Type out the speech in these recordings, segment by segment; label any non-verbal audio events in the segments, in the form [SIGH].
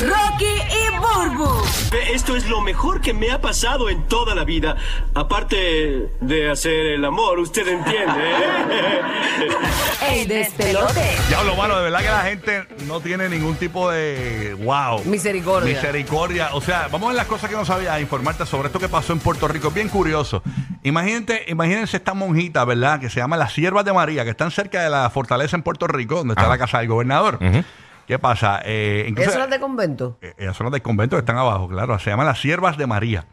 Rocky y Burbu. Esto es lo mejor que me ha pasado en toda la vida. Aparte de hacer el amor, usted entiende. ¿eh? [LAUGHS] El despelote. Diablo, mano, de verdad que la gente no tiene ningún tipo de wow. Misericordia. Misericordia. O sea, vamos a ver las cosas que no sabía, a informarte sobre esto que pasó en Puerto Rico. Es bien curioso. Imagínate, imagínense esta monjita, ¿verdad? Que se llama las Siervas de María, que están cerca de la fortaleza en Puerto Rico, donde está la casa del gobernador. ¿Qué pasa? Eh, incluso- ¿Eso es de convento? eh, Ellas son las del convento que están abajo, claro. Se llaman las siervas de María.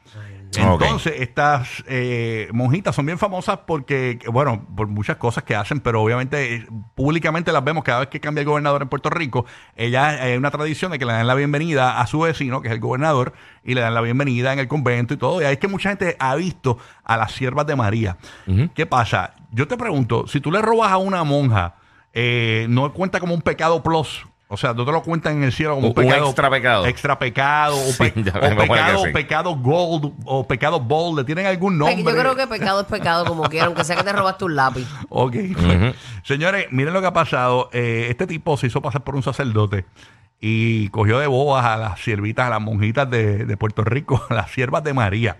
Entonces, estas eh, monjitas son bien famosas porque, bueno, por muchas cosas que hacen, pero obviamente eh, públicamente las vemos cada vez que cambia el gobernador en Puerto Rico. Ellas hay una tradición de que le dan la bienvenida a su vecino, que es el gobernador, y le dan la bienvenida en el convento y todo. Y ahí es que mucha gente ha visto a las siervas de María. ¿Qué pasa? Yo te pregunto, si tú le robas a una monja, eh, ¿no cuenta como un pecado plus? O sea, no te lo cuentan en el cielo como un, pecado. extra pecado. Extra pecado. O, pe- Sí, ya o me imagino que pecado, sí. pecado gold. O pecado bold. ¿Le tienen algún Pe- nombre? Yo creo que pecado es pecado como quiera, aunque sea que te robaste un lápiz. Ok. Señores, miren lo que ha pasado. Eh, este tipo se hizo pasar por un sacerdote y cogió de bobas a las siervitas, a las monjitas de, de Puerto Rico, [LAUGHS] a las siervas de María.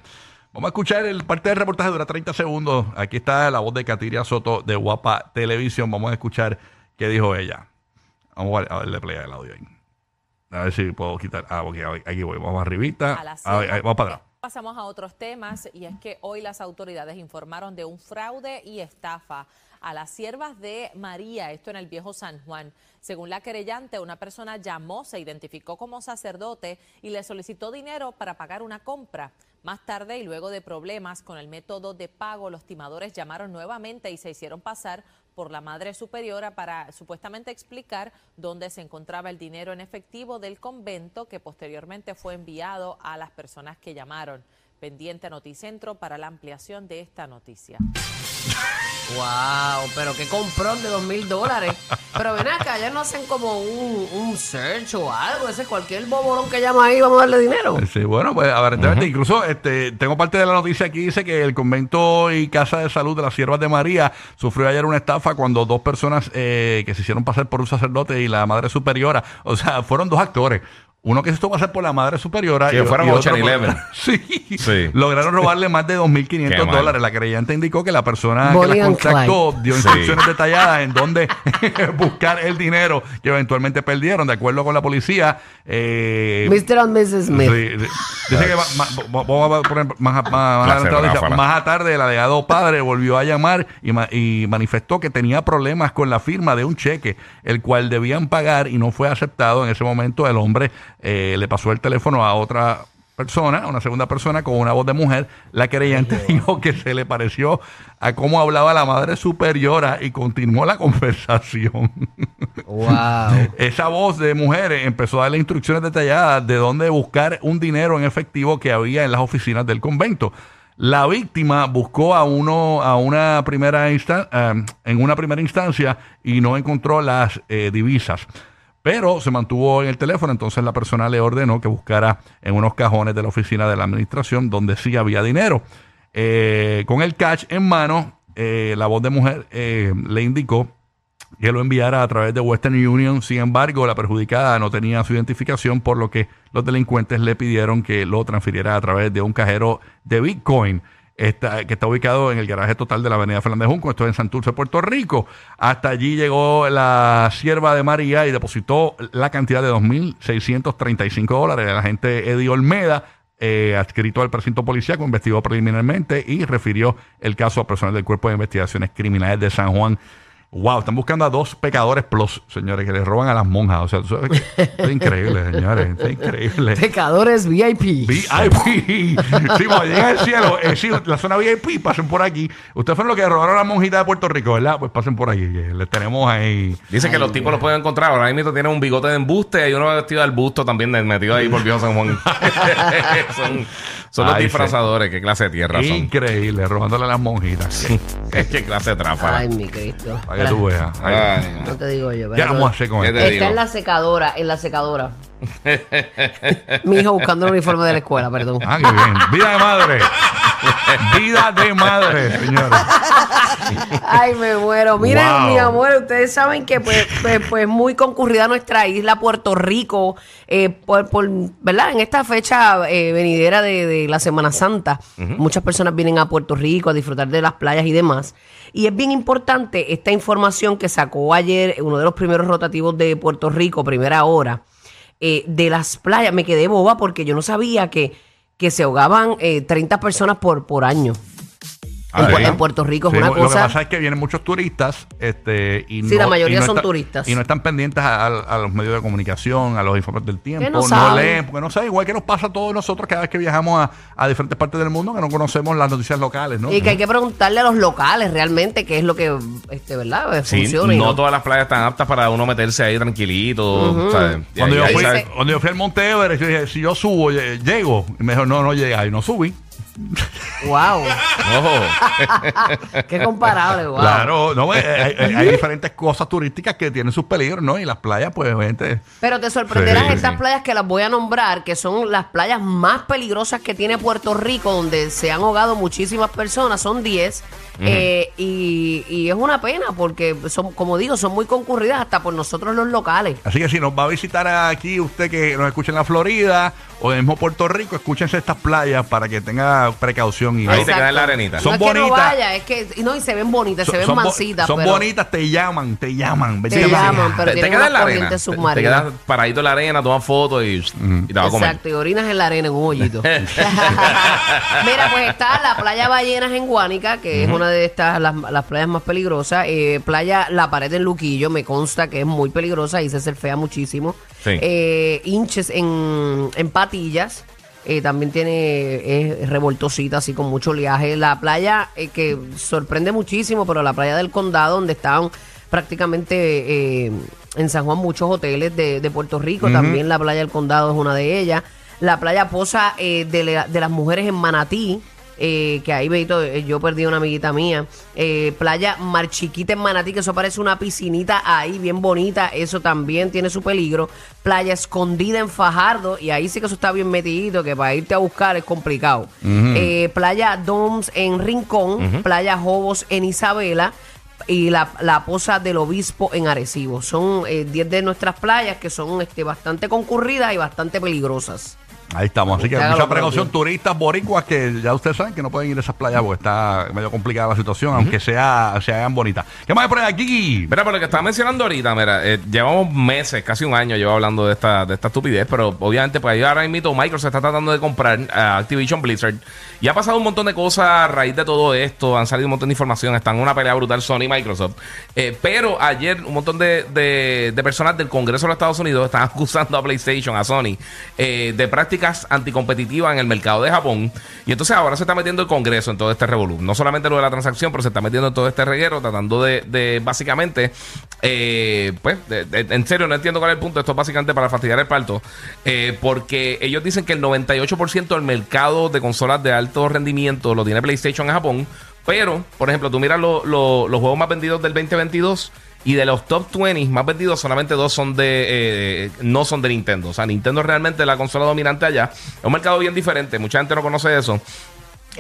Vamos a escuchar el parte del reportaje, dura 30 segundos. Aquí está la voz de Katiria Soto de Guapa Televisión. Vamos a escuchar qué dijo ella. Vamos a, a darle play al audio ahí. A ver si puedo quitar. Ah, ok, aquí voy. Vamos arribita. A las A ver, siete. ahí, vamos para atrás. Pasamos a otros temas y es que hoy las autoridades informaron de un fraude y estafa a las siervas de María, esto en el viejo San Juan. Según la querellante, una persona llamó, se identificó como sacerdote y le solicitó dinero para pagar una compra. Más tarde y luego de problemas con el método de pago, los timadores llamaron nuevamente y se hicieron pasar por la Madre Superiora para supuestamente explicar dónde se encontraba el dinero en efectivo del convento que posteriormente fue enviado a las personas que llamaron. Pendiente a Noticentro para la ampliación de esta noticia. Wow, pero qué comprón de dos mil dólares. Pero ven acá, ya no hacen como un, un search o algo. Ese cualquier bobolón que llama ahí, vamos a darle dinero. Sí, bueno, pues aparentemente, incluso este, tengo parte de la noticia aquí, dice que el convento y casa de salud de las siervas de María sufrió ayer una estafa cuando dos personas eh, que se hicieron pasar por un sacerdote y la madre superiora, o sea, fueron dos actores. Uno que se hizo pasar por la madre superiora. Que y, fueron y otro Ocean por- Eleven. [LAUGHS] sí, Sí. Lograron robarle más de 2.500 Qué mal. dólares. La creyente indicó que la persona que la and contactó dio Sí. instrucciones detalladas en dónde [LAUGHS] buscar el dinero que eventualmente perdieron. De acuerdo con la policía, eh, Mr. and Mrs. Smith. Sí, sí. Dice que ma- ma- vamos a poner más, a- más, más La adelante, dice, semáfora. más a tarde el alegado padre volvió a llamar y, ma- y manifestó que tenía problemas con la firma de un cheque, el cual debían pagar y no fue aceptado. En ese momento el hombre eh, le pasó el teléfono a otra persona, a una segunda persona con una voz de mujer. La creyente [LAUGHS] dijo que se le pareció a cómo hablaba la madre superiora y continuó la [LAUGHS] conversación. Wow. Esa voz de mujer empezó a darle instrucciones detalladas de dónde buscar un dinero en efectivo que había en las oficinas del convento. La víctima buscó a uno a una primera instan- eh, en una primera instancia y no encontró las eh, divisas. Pero se mantuvo en el teléfono, entonces la persona le ordenó que buscara en unos cajones de la oficina de la administración donde sí había dinero. Eh, con el cash en mano, eh, la voz de mujer eh, le indicó que lo enviara a través de Western Union. Sin embargo, la perjudicada no tenía su identificación, por lo que los delincuentes le pidieron que lo transfiriera a través de un cajero de Bitcoin. Que está ubicado en el garaje total de la Avenida Fernández Junco, esto es en Santurce, Puerto Rico. Hasta allí llegó la sierva de María y depositó la cantidad de 2.635 dólares. El agente Eddie Olmeda eh, adscrito al precinto policíaco, investigó preliminarmente y refirió el caso a personal del Cuerpo de Investigaciones Criminales de San Juan. Wow, están buscando a dos pecadores plus, señores, que les roban a las monjas. O sea, eso es, es increíble, señores. Es increíble. Pecadores VIP. VIP. Sí, cuando llega al cielo, eh, sí, la zona VIP, pasen por aquí. Ustedes fueron los que robaron a la monjita de Puerto Rico, ¿verdad? Pues pasen por aquí. que Les tenemos ahí. Dice que los tipos los pueden encontrar. Ahora mismo tiene un bigote de embuste y uno vestido al busto también metido ahí por Viejo San Juan. [LAUGHS] son son los Ay, disfrazadores. Qué clase de tierra son. Increíle, robándole a las monjitas. [LAUGHS] Qué clase de tráfala. Ay, mi Cristo. Para que tú veas. Ay, Ay, No te digo yo. ¿Qué ¿verdad? vamos a hacer con ¿Qué esto? Está en la secadora, en la secadora. Mi hijo buscando el uniforme de la escuela, perdón. Ah, qué bien. Vida de madre. Vida de madre, señores. Ay, me muero. Miren, Wow. mi amor, ustedes saben que pues, pues, pues muy concurrida nuestra isla, Puerto Rico, eh, por, por- ¿verdad? En esta fecha eh, venidera de, de la Semana Santa, muchas personas vienen a Puerto Rico a disfrutar de las playas y demás. Y es bien importante esta información que sacó ayer uno de los primeros rotativos de Puerto Rico, primera hora, eh, de las playas. Me quedé boba porque yo no sabía que, que se ahogaban eh, 30 personas por, por año. En, Pu- sí. en Puerto Rico es Sí, una Lo que cosa... pasa es que vienen muchos turistas este, y Sí, no- la mayoría y no son está- turistas. Y no están pendientes a, a- a los medios de comunicación, a los informes del tiempo. Que no no saben. leen, porque no saben. Igual que nos pasa a todos nosotros cada vez que viajamos a, a diferentes partes del mundo que no conocemos las noticias locales, ¿no? Y que hay que preguntarle a los locales realmente qué es lo que, este, ¿verdad? Sí, Funciona. y no no. todas las playas están aptas para uno meterse ahí tranquilito. Cuando ahí- yo, fui, cuando yo fui al Monte Everest, yo dije, si yo subo, lle- llego. Y me dijo, no, no llega. Y no subí. Wow. Ojo. qué comparable, wow. Claro, no, eh, hay, hay- hay diferentes cosas turísticas que tienen sus peligros, ¿no? Y las playas, pues, gente. Pero te sorprenderás Sí, estas sí. playas que las voy a nombrar, que son las playas más peligrosas que tiene Puerto Rico, donde se han ahogado muchísimas personas, son 10. eh, y, y es una pena porque son, como digo, son muy concurridas hasta por nosotros los locales. Así que si nos va a visitar aquí usted que nos escucha en la Florida o en el mismo Puerto Rico, escúchense estas playas para que tenga precaución. Y Ahí te queda en la arenita. Son no es que no bonitas. vaya, es que y no, y se ven bonitas, se ven son son pero bonitas, te llaman, te llaman. Te llaman, pero te, quedas en la arena. Te, quedas paradito en la arena, tomas fotos y, y te vas a comer. Exacto, y orinas en la arena en un hoyito. [LAUGHS] [LAUGHS] Mira, pues está la playa Ballenas en Guánica, que es una de estas, las, las playas más peligrosas. Eh, playa La Pared en Luquillo, me consta que es muy peligrosa y se surfea muchísimo. Sí. Eh, hinches en, en patillas. eh, también tiene es revoltosita, así con mucho oleaje. La playa eh, que sorprende muchísimo, pero la playa del condado, donde estaban prácticamente eh, en San Juan muchos hoteles de, de Puerto Rico. También la playa del condado es una de ellas. La playa Poza eh, de, la- de las mujeres en Manatí. Eh, que ahí Beito, eh, yo perdí una amiguita mía. Eh, playa Marchiquita en Manatí, que eso parece una piscinita ahí bien bonita. Eso también tiene su peligro. Playa Escondida en Fajardo, y ahí sí que eso está bien metidito, que para irte a buscar es complicado. Eh, playa Doms en Rincón, Playa Jobos en Isabela y la, la poza del obispo en Arecibo. Son eh, 10 de nuestras playas que son este, bastante concurridas y bastante peligrosas. Ahí estamos. Así que Usted haga mucha lo precaución. propio. Turistas boricuas que ya ustedes saben que no pueden ir a esas playas porque está medio complicada la situación, aunque sea, se hagan bonitas. ¿Qué más hay por aquí? Mira, por lo que estaba mencionando ahorita, mira, eh, llevamos meses, casi un año llevo hablando de esta, de esta estupidez, pero obviamente pues ahí ahora mismo Microsoft está tratando de comprar a Activision Blizzard y ha pasado un montón de cosas a raíz de todo esto, han salido un montón de información, están en una pelea brutal Sony y Microsoft, Eh, pero ayer un montón de, de- de personas del Congreso de los Estados Unidos están [LAUGHS] acusando a PlayStation, a Sony, eh, de prácticas anticompetitivas en el mercado de Japón y entonces ahora se está metiendo el Congreso en todo este revolú, no solamente lo de la transacción, pero se está metiendo en todo este reguero tratando de, básicamente, eh, pues, en serio, no entiendo cuál es el punto. Esto es básicamente para fastidiar el parto. eh, porque ellos dicen que el 98% del mercado de consolas de alto rendimiento lo tiene PlayStation en Japón. Pero, por ejemplo, tú miras lo- lo- los juegos más vendidos del 2022 y de los top 20 más vendidos, solamente dos son de eh, no son de Nintendo. O sea, Nintendo es realmente la consola dominante allá. Es un mercado bien diferente. Mucha gente no conoce eso.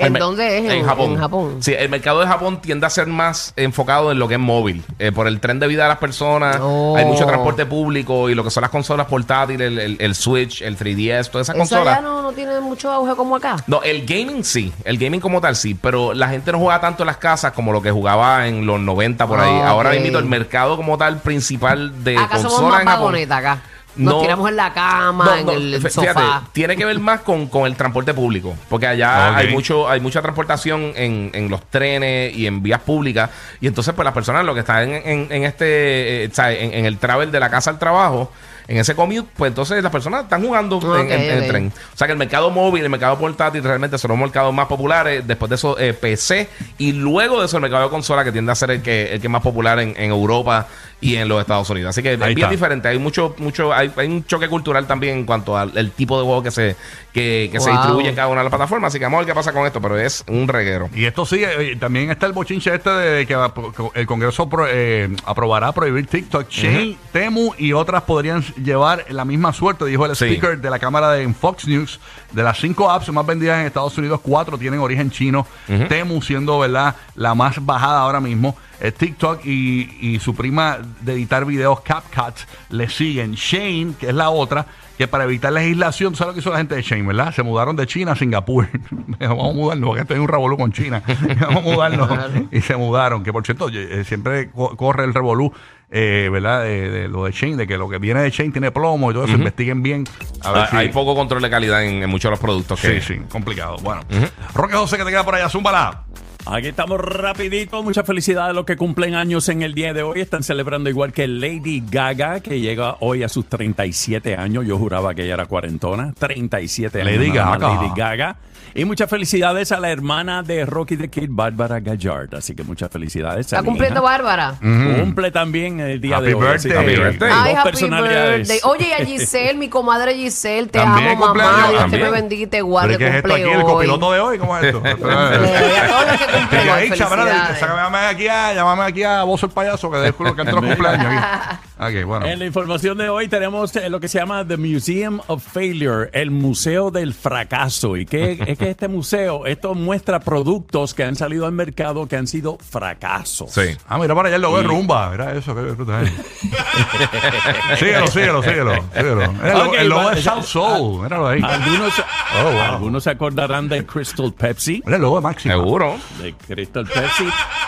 ¿En me- dónde es? En, Japón. En Japón. Sí, el mercado de Japón tiende a ser más enfocado en lo que es móvil. eh, por el tren de vida de las personas. Oh. Hay mucho transporte público y lo que son las consolas portátiles, el, el- el Switch, el 3DS, todas esas Eso allá consolas. no, no tiene mucho auge como acá. No, el gaming sí, el gaming como tal sí, pero la gente no juega tanto en las casas como lo que jugaba en los 90 por ahí. Ah, Ahora ok. el mercado como tal principal de Acá somos consolas más en Japón. acá. Nos No. tiramos en la cama, No, en no, el sofá. fíjate, tiene que ver más con, con el transporte público, porque allá [LAUGHS] hay mucho hay mucha transportación en, en los trenes y en vías públicas, y entonces pues las personas lo que están en, en- en este, eh, o sea, en, en el travel de la casa al trabajo, en ese commute, pues entonces las personas están jugando en- el tren. O sea que el mercado móvil, el mercado portátil realmente son los mercados más populares, después de eso eh, PC, y luego de eso el mercado de consola que tiende a ser el que, el que es más popular en, en Europa y en los Estados Unidos. Así que es bien está. diferente. Hay mucho, mucho, hay, hay un choque cultural también en cuanto al el tipo de juego que se, que, que se distribuye en cada una de las plataformas. Así que vamos a ver qué pasa con esto, pero es un reguero. Y esto sigue, eh, también está el bochinche este de que el Congreso pro- eh, aprobará prohibir TikTok, Shein, Temu y otras podrían llevar la misma suerte, dijo el Sí. speaker de la Cámara de Fox News. De las cinco apps más vendidas en Estados Unidos, cuatro tienen origen chino. Temu siendo, ¿verdad?, la más bajada ahora mismo. Eh, TikTok y, y su prima de editar videos, CapCut, le siguen. Shane, que es la otra, que para evitar legislación, ¿sabes lo que hizo la gente de Shane, verdad? Se mudaron de China a Singapur. [LAUGHS] Vamos a mudarnos, porque esto es un revolú con China. [LAUGHS] Vamos a mudarnos. y se mudaron. Que por cierto, eh, siempre co- corre el revolú, eh, ¿verdad? De, de lo de Shane, de que lo que viene de Shane tiene plomo y todo eso. Investiguen bien. A ver Ah, si- Hay poco control de calidad en, en muchos de los productos que. Sí, sí, complicado. Bueno, Roque José, que te queda por allá, zúmbala. Aquí estamos rapidito. Mucha felicidad a los que cumplen años en el día de hoy. Están celebrando igual que Lady Gaga, que llega hoy a sus 37 años. Yo juraba que ella era cuarentona. 37 años. Gaga. Lady Gaga. Y muchas felicidades a la hermana de Rocky the Kid, Bárbara Gallard. Así que muchas felicidades. a ¿Está mi cumpliendo hija. Bárbara? Cumple también el día Happy de hoy. birthday. Happy birthday. Ay, Dos happy personalidades. birthday. Oye, y a [LAUGHS] Giselle, mi comadre Giselle, te También amo, cumpleaños, mamá. Dios te también. me bendiga y te ¿Pero guarde. qué es esto cumple aquí? ¿El hoy. copiloto de hoy? ¿Cómo es esto? [LAUGHS] Eh, a todos los que [LAUGHS] cumplen Que hoy, ahí, chaval, felicidades. llámame aquí a, llámame aquí a vos el payaso que después que entró cumpleaños aquí. Bueno. En la información de hoy tenemos eh, lo que se llama The Museum of Failure, el Museo del Fracaso. ¿Y qué es que este museo? Esto muestra productos que han salido al mercado que han sido fracasos. Sí. Ah, mira para allá el logo de rumba. Mira eso, qué brutal. [LAUGHS] síguelo, síguelo, síguelo. síguelo. Mira, el logo- el de South Soul. Míralo ahí. Algunos, Oh, wow. algunos se acordarán de Crystal Pepsi. Mira el logo de Máximo. Seguro. De Crystal Pepsi.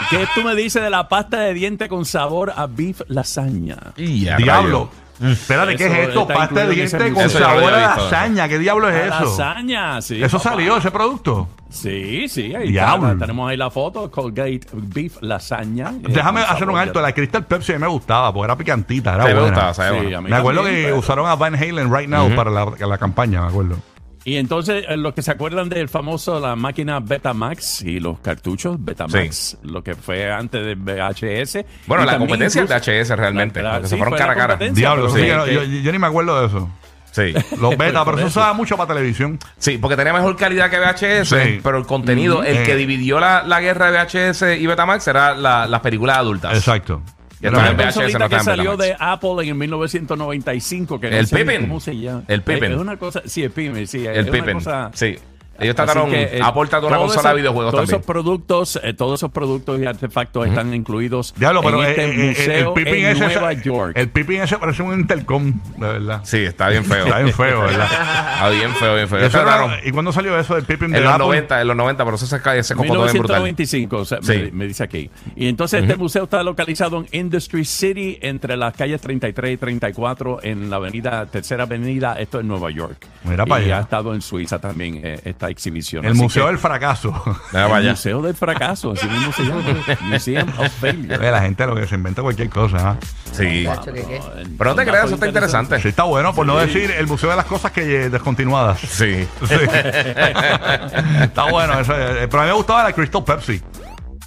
¿Qué tú me dices de la pasta de diente con sabor a beef lasaña? Y a Diablo. Espérate, ¿qué Eso es esto? está Pasta de incluido en ese diente con museo. Eso yo lo sabor había a visto, eso. lasaña. ¿Qué diablo es La eso? Lasaña, sí. ¿Eso papá. salió, ese producto? Sí, sí, ahí Diablo. está. Tenemos ahí la foto, Colgate Beef Lasaña. Eh, Déjame hacer un alto. La Crystal Pepsi a mí me gustaba porque era picantita, era Sí, me buena. gustaba, Sí, bueno. a mí Me acuerdo también, que pero- usaron a Van Halen Right Now para la, la campaña, me acuerdo. Y entonces, eh, los que se acuerdan del famoso, la máquina Betamax y los cartuchos Betamax, lo que fue antes de VHS. Bueno, la competencia incluso- es VHS realmente, La- porque sí, se fueron fue cara a cara. Diablo, sí, sí, yo, que- yo- yo ni me acuerdo de eso. Sí. Los beta, pero eso eso. usaba mucho para televisión. Sí, porque tenía mejor calidad que VHS, Sí. pero el contenido, el Eh. que dividió la, la guerra de VHS y Betamax era la- las películas adultas. Exacto. Estaba Una consolita no que salió de. Apple en 1995. Que no El sé ni Pippin. ¿Cómo se llama? El Pippin. Es una cosa, sí, el Pippin, sí. El Pippin. cosa- Sí. Ellos trataron, que, eh, aportando una consola de videojuegos todos también. esos productos, eh, todos esos productos y artefactos están incluidos Diablo, pero en eh, este eh, eh, museo el en ese. Nueva York. El Pippin ese parece un intercom, de verdad. Sí, está bien feo. Está bien feo, ¿verdad? Está bien feo, bien feo. Era- ¿Y cuándo salió eso del Pippin de en los Apple? 90, en los 90, pero eso se, cae- se copó todo bien brutal. 1995, o sea, Sí. me, me dice aquí. Y entonces este museo está localizado en Industry City, entre las calles 33 y 34, en la avenida, tercera avenida, esto es Nueva York. Mira y allá. ha estado en Suiza también eh, esta exhibición. El Así Museo que- del Fracaso. [LAUGHS] Mira, el vaya. Museo del Fracaso, así mismo se llama. [LAUGHS] Museum of Failure. La gente lo que se inventa cualquier cosa. ¿ah? Sí. Chacho, ¿qué, qué? Pero no te creas, eso está interesante. Sí, está bueno, por no decir el Museo de las Cosas que eh, descontinuadas. Sí. Sí. [LAUGHS] está bueno. Eso, eh, pero a mí me gustaba la Crystal Pepsi.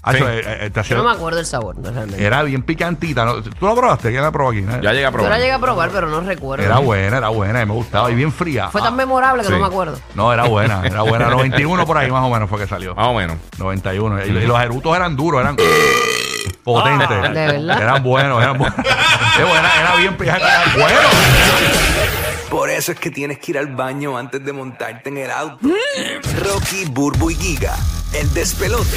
Ah, Sí. eso, eh, eh, te hacía- Yo no me acuerdo el sabor, no, realmente. era bien picantita. ¿no? ¿Tú la probaste? ¿Quién la probó aquí? Ya llegué a Yo la probar. llegué a probar, pero no recuerdo. Era buena, era buena, y me gustaba. Y bien fría. Fue Ah, tan memorable que sí. no me acuerdo. No, era buena, era buena. [LAUGHS] 91 por ahí más o menos fue que salió. Más o menos. 91. Y, y los erutos eran duros, eran [LAUGHS] potentes. Ah, ¿de verdad? Eran buenos, eran buenos. [LAUGHS] Era bien picante. Era bueno. Por eso es que tienes que ir al baño antes de montarte en el auto. Rocky, Burbu y Giga, el despelote.